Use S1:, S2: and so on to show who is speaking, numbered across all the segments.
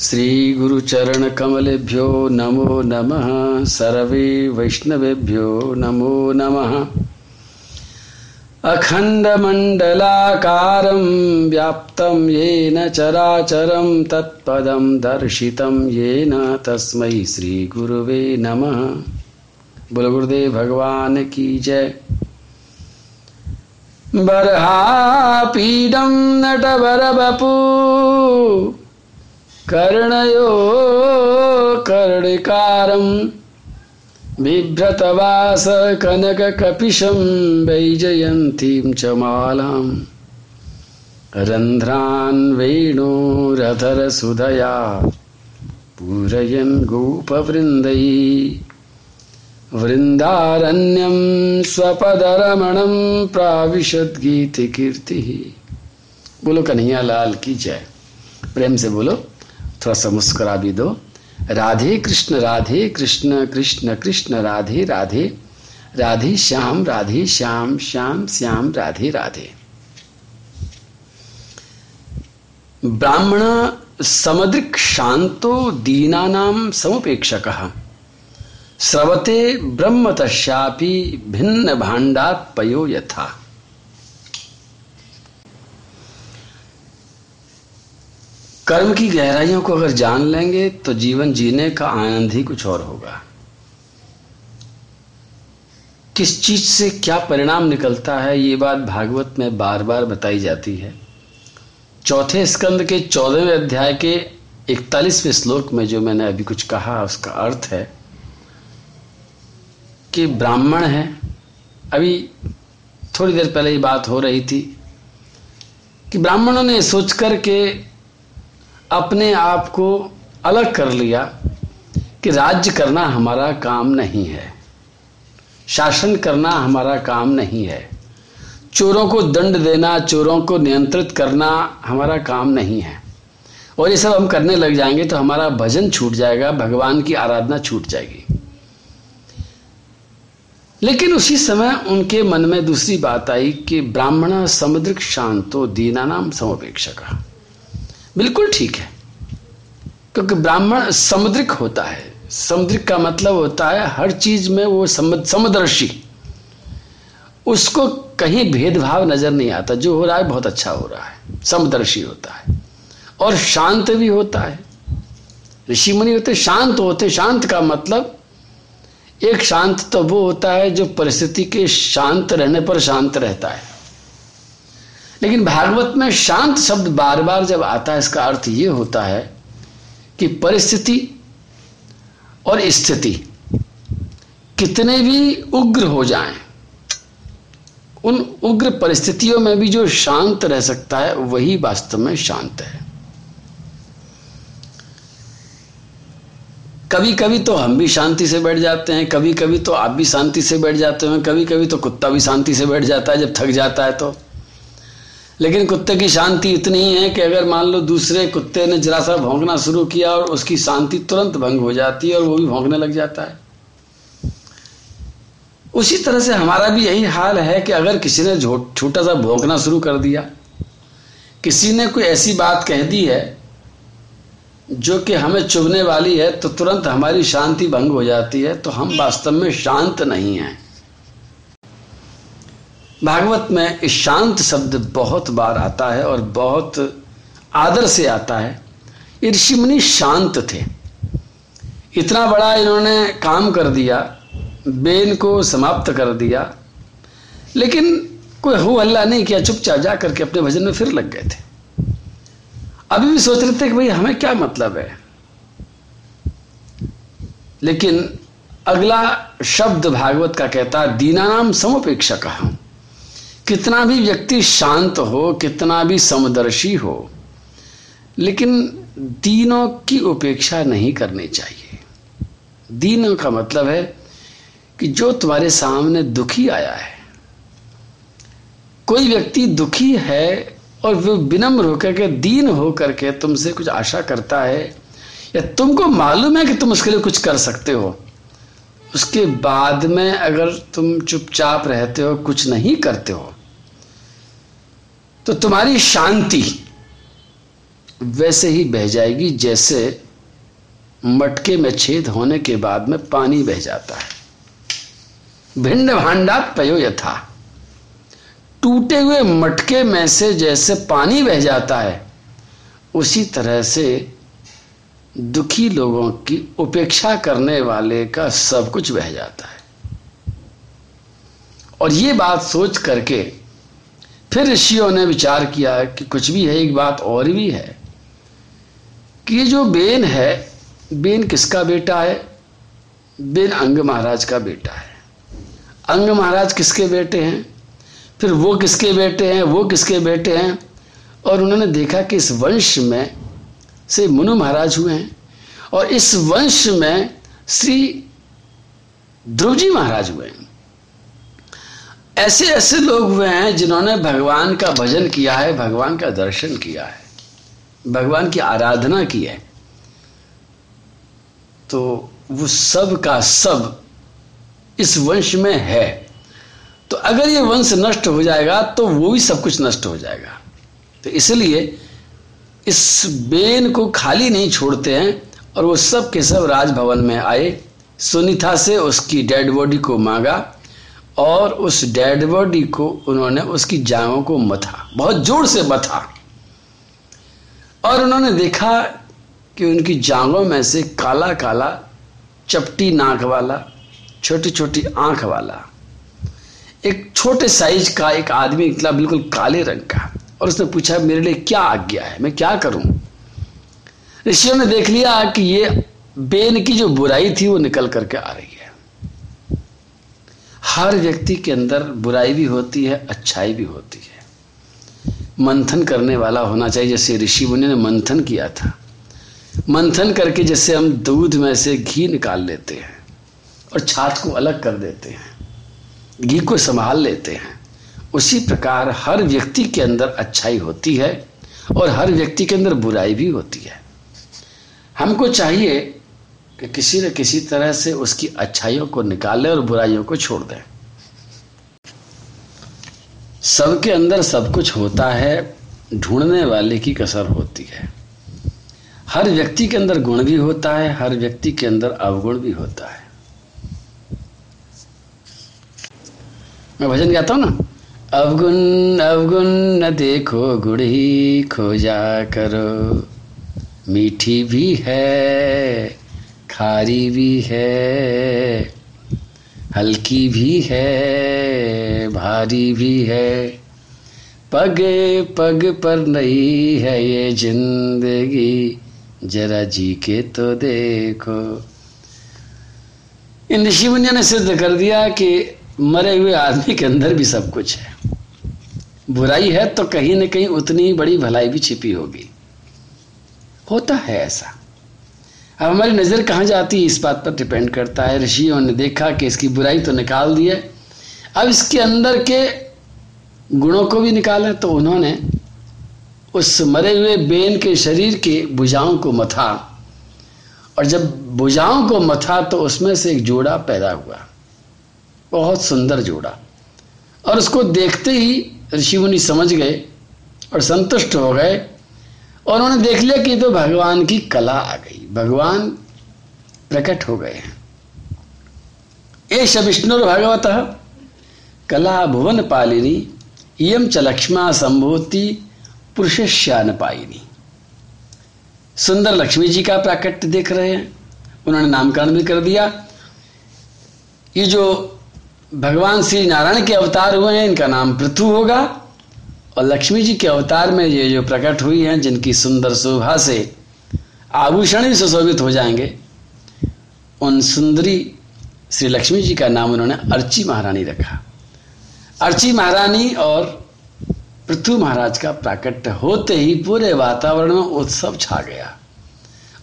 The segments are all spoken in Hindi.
S1: श्रीगुरुचरणकमलेभ्यो नमो नमः। सर्वे वैष्णवेभ्यो नमो नमः। अखण्डमण्डलाकारं व्याप्तं येन चराचरं तत्पदं दर्शितं येन तस्मै श्रीगुरुवे नमः। गुरुदेव, भगवान की जय। बर्हापीडं नटवरबपू कर्णयो कर्णिकारम् बिभ्रतवास कनककपिशं वैजयन्तीं च मालाम् रन्ध्रान् वेणोरधरसुधया पूरयन् गोपवृन्दै। वृन्दारण्यं स्वपदरमणं प्राविशद्गीतिकीर्तिः बोलो कन्हैया लाल की जय। प्रेम से बोलो। थोड़ा सा मुस्कुरा भी दो। राधे कृष्ण राधे कृष्ण कृष्ण कृष्ण, राधे राधे। राधे श्याम राधे श्याम श्याम श्याम, राधे राधे। ब्राह्मण समदृक् शांतो दीनानाम समुपेक्षक। स्रवते ब्रह्म तस्यापि भिन्न भांडात पयो यथा। कर्म की गहराइयों को अगर जान लेंगे तो जीवन जीने का आनंद ही कुछ और होगा। किस चीज़ से क्या परिणाम निकलता है, ये बात भागवत में बार बार बताई जाती है। चौथे स्कंद के चौदहवें अध्याय के इकतालीसवें श्लोक में जो मैंने अभी कुछ कहा, उसका अर्थ है कि ब्राह्मण है। अभी थोड़ी देर पहले ये बात हो रही थी कि ब्राह्मणों ने सोच कर के अपने आप को अलग कर लिया कि राज्य करना हमारा काम नहीं है। शासन करना हमारा काम नहीं है। चोरों को दंड देना, चोरों को नियंत्रित करना हमारा काम नहीं है। और ये सब हम करने लग जाएँगे तो हमारा भजन छूट जाएगा, भगवान की आराधना छूट जाएगी। लेकिन उसी समय उनके मन में दूसरी बात आई कि ब्राह्मण समुद्रिक शांतो दीना नाम समोपेक्षक। बिल्कुल ठीक है। क्योंकि ब्राह्मण समुद्रिक होता है। समुद्रिक का मतलब होता है हर चीज़ में वो समदर्शी उसको कहीं भेदभाव नज़र नहीं आता। जो हो रहा है, बहुत अच्छा हो रहा है। समदर्शी होता है। और शांत भी होता है। ऋषि मुनि होते, शांत होते। शांत का मतलब एक शांत तो वो होता है जो परिस्थिति के शांत रहने पर शांत रहता है। लेकिन भागवत में शांत शब्द बार बार जब आता है, इसका अर्थ ये होता है कि परिस्थिति और स्थिति कितने भी उग्र हो जाएँ, उन उग्र परिस्थितियों में भी जो शांत रह सकता है, वही वास्तव में शांत है। कभी कभी तो हम भी शांति से बैठ जाते हैं कभी कभी तो आप भी शांति से बैठ जाते हैं कभी कभी तो कुत्ता भी शांति से बैठ जाता है, जब थक जाता है तो। लेकिन कुत्ते की शांति इतनी ही है कि अगर मान लो दूसरे कुत्ते ने जरा सा भौंकना शुरू किया और उसकी शांति तुरंत भंग हो जाती है और वो भी भौंकने लग जाता है। उसी तरह से हमारा भी यही हाल है कि अगर किसी ने छोटा सा भौंकना शुरू कर दिया, किसी ने कोई ऐसी बात कह दी है जो कि हमें चुभने वाली है तो तुरंत हमारी शांति भंग हो जाती है तो हम वास्तव में शांत नहीं हैं। भागवत में इस शांत शब्द बहुत बार आता है और बहुत आदर से आता है। ऋषि मुनि शांत थे। इतना बड़ा इन्होंने काम कर दिया, बेन को समाप्त कर दिया, लेकिन कोई हो हल्ला नहीं किया, चुपचाप जा करके अपने भजन में फिर लग गए थे। अभी भी सोच रहे थे कि भाई हमें क्या मतलब है? लेकिन अगला शब्द भागवत का कहता है, दीनानाम समुपेक्षा कहा कितना भी व्यक्ति शांत हो, कितना भी समदर्शी हो, लेकिन दीनों की उपेक्षा नहीं करनी चाहिए। दीनों का मतलब है कि जो तुम्हारे सामने दुखी आया है, कोई व्यक्ति दुखी है और वो विनम्र होकर के, दीन होकर के तुमसे कुछ आशा करता है, या तुमको मालूम है कि तुम उसके लिए कुछ कर सकते हो, उसके बाद में अगर तुम चुपचाप रहते हो, कुछ नहीं करते हो तो तुम्हारी शांति वैसे ही बह जाएगी जैसे मटके में छेद होने के बाद में पानी बह जाता है। भिन्न भांडा पयो यथा। टूटे हुए मटके में से जैसे पानी बह जाता है, उसी तरह से दुखी लोगों की उपेक्षा करने वाले का सब कुछ बह जाता है। और ये बात सोच करके फिर ऋषियों ने विचार किया कि कुछ भी है, एक बात और भी है कि जो बेन है, बेन किसका बेटा है? बेन अंग महाराज का बेटा है। अंग महाराज किसके बेटे हैं? फिर वो किसके बेटे हैं, वो किसके बेटे हैं? और उन्होंने देखा कि इस वंश में से मुनु महाराज हुए हैं और इस वंश में श्री ध्रुव जी महाराज हुए हैं। ऐसे ऐसे लोग हुए हैं जिन्होंने भगवान का भजन किया है, भगवान का दर्शन किया है, भगवान की आराधना की है। तो वो सब का सब इस वंश में है। तो अगर ये वंश नष्ट हो जाएगा तो वो भी सब कुछ नष्ट हो जाएगा। तो इसलिए इस बेन को खाली नहीं छोड़ते हैं और वो सब के सब राजभवन में आए। सुनीता से उसकी डेड बॉडी को मांगा। और उस डेड बॉडी को उन्होंने उसकी जांगों को मथा, बहुत ज़ोर से मथा। और उन्होंने देखा कि उनकी जांगों में से काला काला चपटी नाक वाला छोटी छोटी आँख वाला, एक छोटे साइज़ का एक आदमी निकला बिल्कुल काले रंग का। और उसने पूछा, मेरे लिए क्या आज्ञा है? मैं क्या करूँ? ऋषियों ने देख लिया कि ये बेन की जो बुराई थी वो निकल करके आ रही है। हर व्यक्ति के अंदर बुराई भी होती है, अच्छाई भी होती है। मंथन करने वाला होना चाहिए, जैसे ऋषि मुनि ने मंथन किया था। मंथन करके जैसे हम दूध में से घी निकाल लेते हैं और छाछ को अलग कर देते हैं, घी को संभाल लेते हैं, उसी प्रकार हर व्यक्ति के अंदर अच्छाई होती है और हर व्यक्ति के अंदर बुराई भी होती है। हमको चाहिए कि किसी न किसी तरह से उसकी अच्छाइयों को निकाले और बुराइयों को छोड़ दें। सबके अंदर सब कुछ होता है, ढूँढने वाले की कसर होती है। हर व्यक्ति के अंदर गुण भी होता है, हर व्यक्ति के अंदर अवगुण भी होता है। मैं भजन गाता हूँ ना? अवगुण अवगुण न देखो गुड़ ही खोजा करो। मीठी भी है खारी भी है, हल्की भी है, भारी भी है। पग पग पर नहीं है ये ज़िंदगी, जरा जी के तो देखो। इन ऋषि मुनिया ने सिद्ध कर दिया कि मरे हुए आदमी के अंदर भी सब कुछ है। बुराई है तो कहीं ना कहीं उतनी बड़ी भलाई भी छिपी होगी। होता है ऐसा। अब हमारी नज़र कहाँ जाती है? इस बात पर डिपेंड करता है। ऋषियों ने देखा कि इसकी बुराई तो निकाल दी है। अब इसके अंदर के गुणों को भी निकाला तो उन्होंने उस मरे हुए बेन के शरीर के भुजाओं को मथा। और जब भुजाओं को मथा तो उसमें से एक जोड़ा पैदा हुआ। बहुत सुंदर जोड़ा। और उसको देखते ही ऋषि मुनि समझ गए और संतुष्ट हो गए और उन्होंने देख लिया कि तो भगवान की कला आ गई। भगवान प्रकट हो गए हैं। एश विष्णु भगवत, कला भुवन पालिनी यम च लक्ष्मा संभूति पाइनी सुंदर लक्ष्मी जी का प्राकट्य देख रहे हैं। उन्होंने नामकरण भी कर दिया। ये जो भगवान श्री नारायण के अवतार हुए हैं, इनका नाम पृथु होगा। और लक्ष्मी जी के अवतार में ये जो प्रकट हुई हैं, जिनकी सुंदर शोभा से आभूषण भी सुशोभित हो जाएँगे, उन सुंदरी श्री लक्ष्मी जी का नाम उन्होंने अर्ची महारानी रखा। अर्ची महारानी और पृथ्वी महाराज का प्राकट्य होते ही पूरे वातावरण में उत्सव छा गया।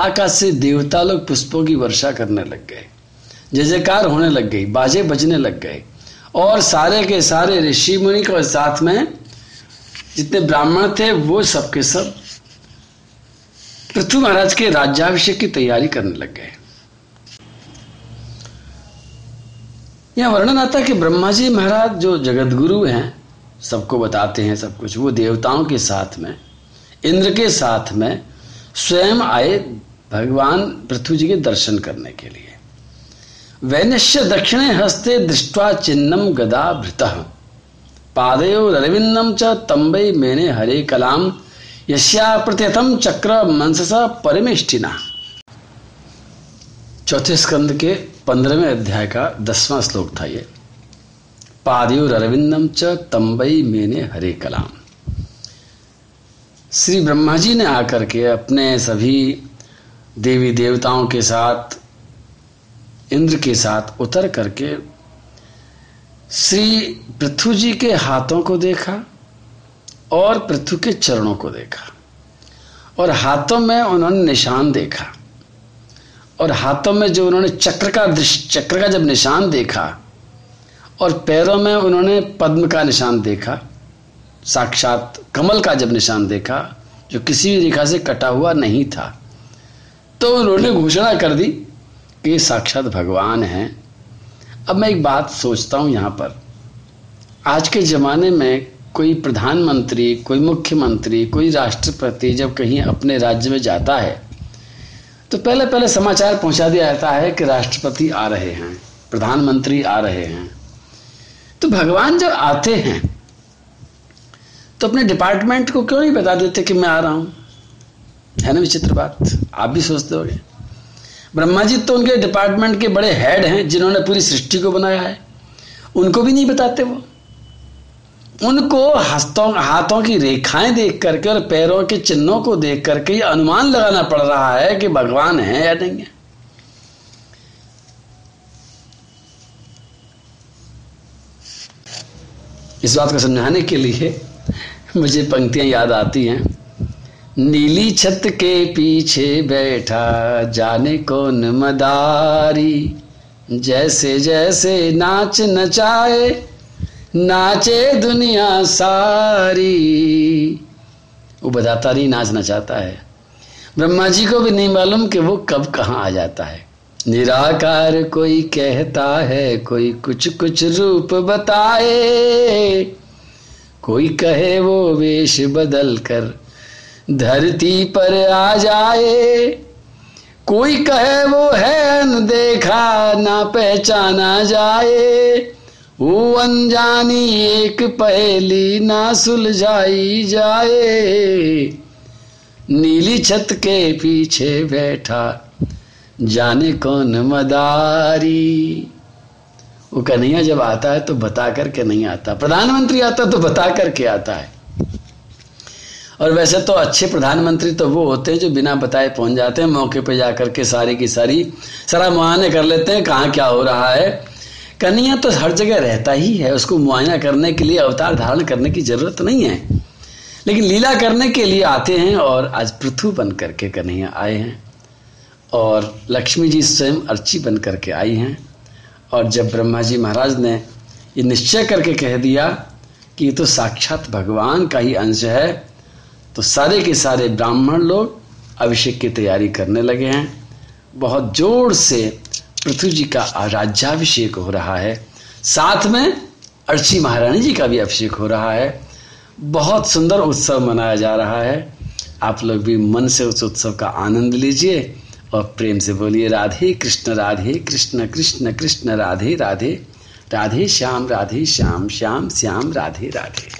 S1: आकाश से देवता लोग पुष्पों की वर्षा करने लग गए। जय जयकार होने लग गई, बाजे बजने लग गए। और सारे के सारे ऋषि मुनि को साथ में जितने ब्राह्मण थे, वो सबके सब पृथ्वी महाराज के राज्याभिषेक की तैयारी करने लग गए। यह वर्णन आता कि ब्रह्मा जी महाराज जो जगत गुरु हैं, सबको बताते हैं सब कुछ। वो देवताओं के साथ में, इंद्र के साथ में स्वयं आए भगवान पृथ्वी जी के दर्शन करने के लिए। वैनश्य दक्षिणे हस्ते दृष्टवा चिन्नम गदा भृत। पादयो रविंदम च तंबई मेने हरे कलाम यश्या प्रत्यतम चक्र मनससा परिमेष्टिना। चौथे स्कंद के पंद्रहवें अध्याय का दसवां श्लोक था ये। पादयोर अरविंदम च तंबई मेने हरे कलाम। श्री ब्रह्मा जी ने आकर के अपने सभी देवी देवताओं के साथ, इंद्र के साथ उतर करके श्री पृथ्वी जी के हाथों को देखा और पृथ्वी के चरणों को देखा और हाथों में उन्होंने निशान देखा और हाथों में जो उन्होंने चक्र का चक्र का जब निशान देखा और पैरों में उन्होंने पद्म का निशान देखा, साक्षात कमल का जब निशान देखा, जो किसी भी रेखा से कटा हुआ नहीं था तो उन्होंने घोषणा कर दी कि साक्षात भगवान हैं। अब मैं एक बात सोचता हूँ यहाँ पर। आज के ज़माने में कोई प्रधानमंत्री, कोई मुख्यमंत्री, कोई राष्ट्रपति जब कहीं अपने राज्य में जाता है तो पहले पहले समाचार पहुँचा दिया जाता है कि राष्ट्रपति आ रहे हैं, प्रधानमंत्री आ रहे हैं। तो भगवान जब आते हैं तो अपने डिपार्टमेंट को क्यों नहीं बता देते कि मैं आ रहा हूँ? है ना विचित्र बात? आप भी सोचते हो ब्रह्मा जी तो उनके डिपार्टमेंट के बड़े हेड हैं जिन्होंने पूरी सृष्टि को बनाया है। उनको भी नहीं बताते वो। उनको हस्तों, हाथों की रेखाएँ देख करके और पैरों के चिन्हों को देख करके अनुमान लगाना पड़ रहा है कि भगवान है या नहीं है। इस बात को समझाने के लिए मुझे पंक्तियाँ याद आती हैं। नीली छत के पीछे बैठा जाने कौन मदारी। जैसे जैसे नाच नचाए, नाचे दुनिया सारी। वो बताता नहीं नाचना चाहता है। ब्रह्मा जी को भी नहीं मालूम कि वो कब कहाँ आ जाता है। निराकार कोई कहता है, कोई कुछ कुछ रूप बताए। कोई कहे वो वेश बदल कर धरती पर आ जाए। कोई कहे वो है देखा ना पहचाना जाए। वो अनजानी एक पहली ना सुलझाई जाए। नीली छत के पीछे बैठा, जाने कौन मदारी। वो कन्हैया जब आता है तो बता करके नहीं आता। प्रधानमंत्री आता तो बता करके आता है। और वैसे तो अच्छे प्रधानमंत्री तो वो होते हैं जो बिना बताए पहुँच जाते हैं, मौके पे जाकर के सारी की सारी सारा मुआने कर लेते हैं, कहाँ क्या हो रहा है। कन्हैया तो हर जगह रहता ही है, उसको मुआयना करने के लिए, अवतार धारण करने की ज़रूरत नहीं है। लेकिन लीला करने के लिए आते हैं और आज पृथु बन करके कन्हैया आए हैं। और लक्ष्मी जी स्वयं अर्ची बन करके आई हैं। और जब ब्रह्मा जी महाराज ने ये निश्चय करके कह दिया कि ये तो साक्षात भगवान का ही अंश है तो सारे के सारे ब्राह्मण लोग अभिषेक की तैयारी करने लगे हैं। बहुत ज़ोर से पृथ्वी जी का राज्याभिषेक हो रहा है। साथ में अर्ची महारानी जी का भी अभिषेक हो रहा है। बहुत सुंदर उत्सव मनाया जा रहा है। आप लोग भी मन से उस उत्सव का आनंद लीजिए और प्रेम से बोलिए, राधे कृष्ण राधे कृष्ण कृष्ण कृष्ण, राधे राधे राधे श्याम राधे श्याम श्याम श्याम, राधे राधे।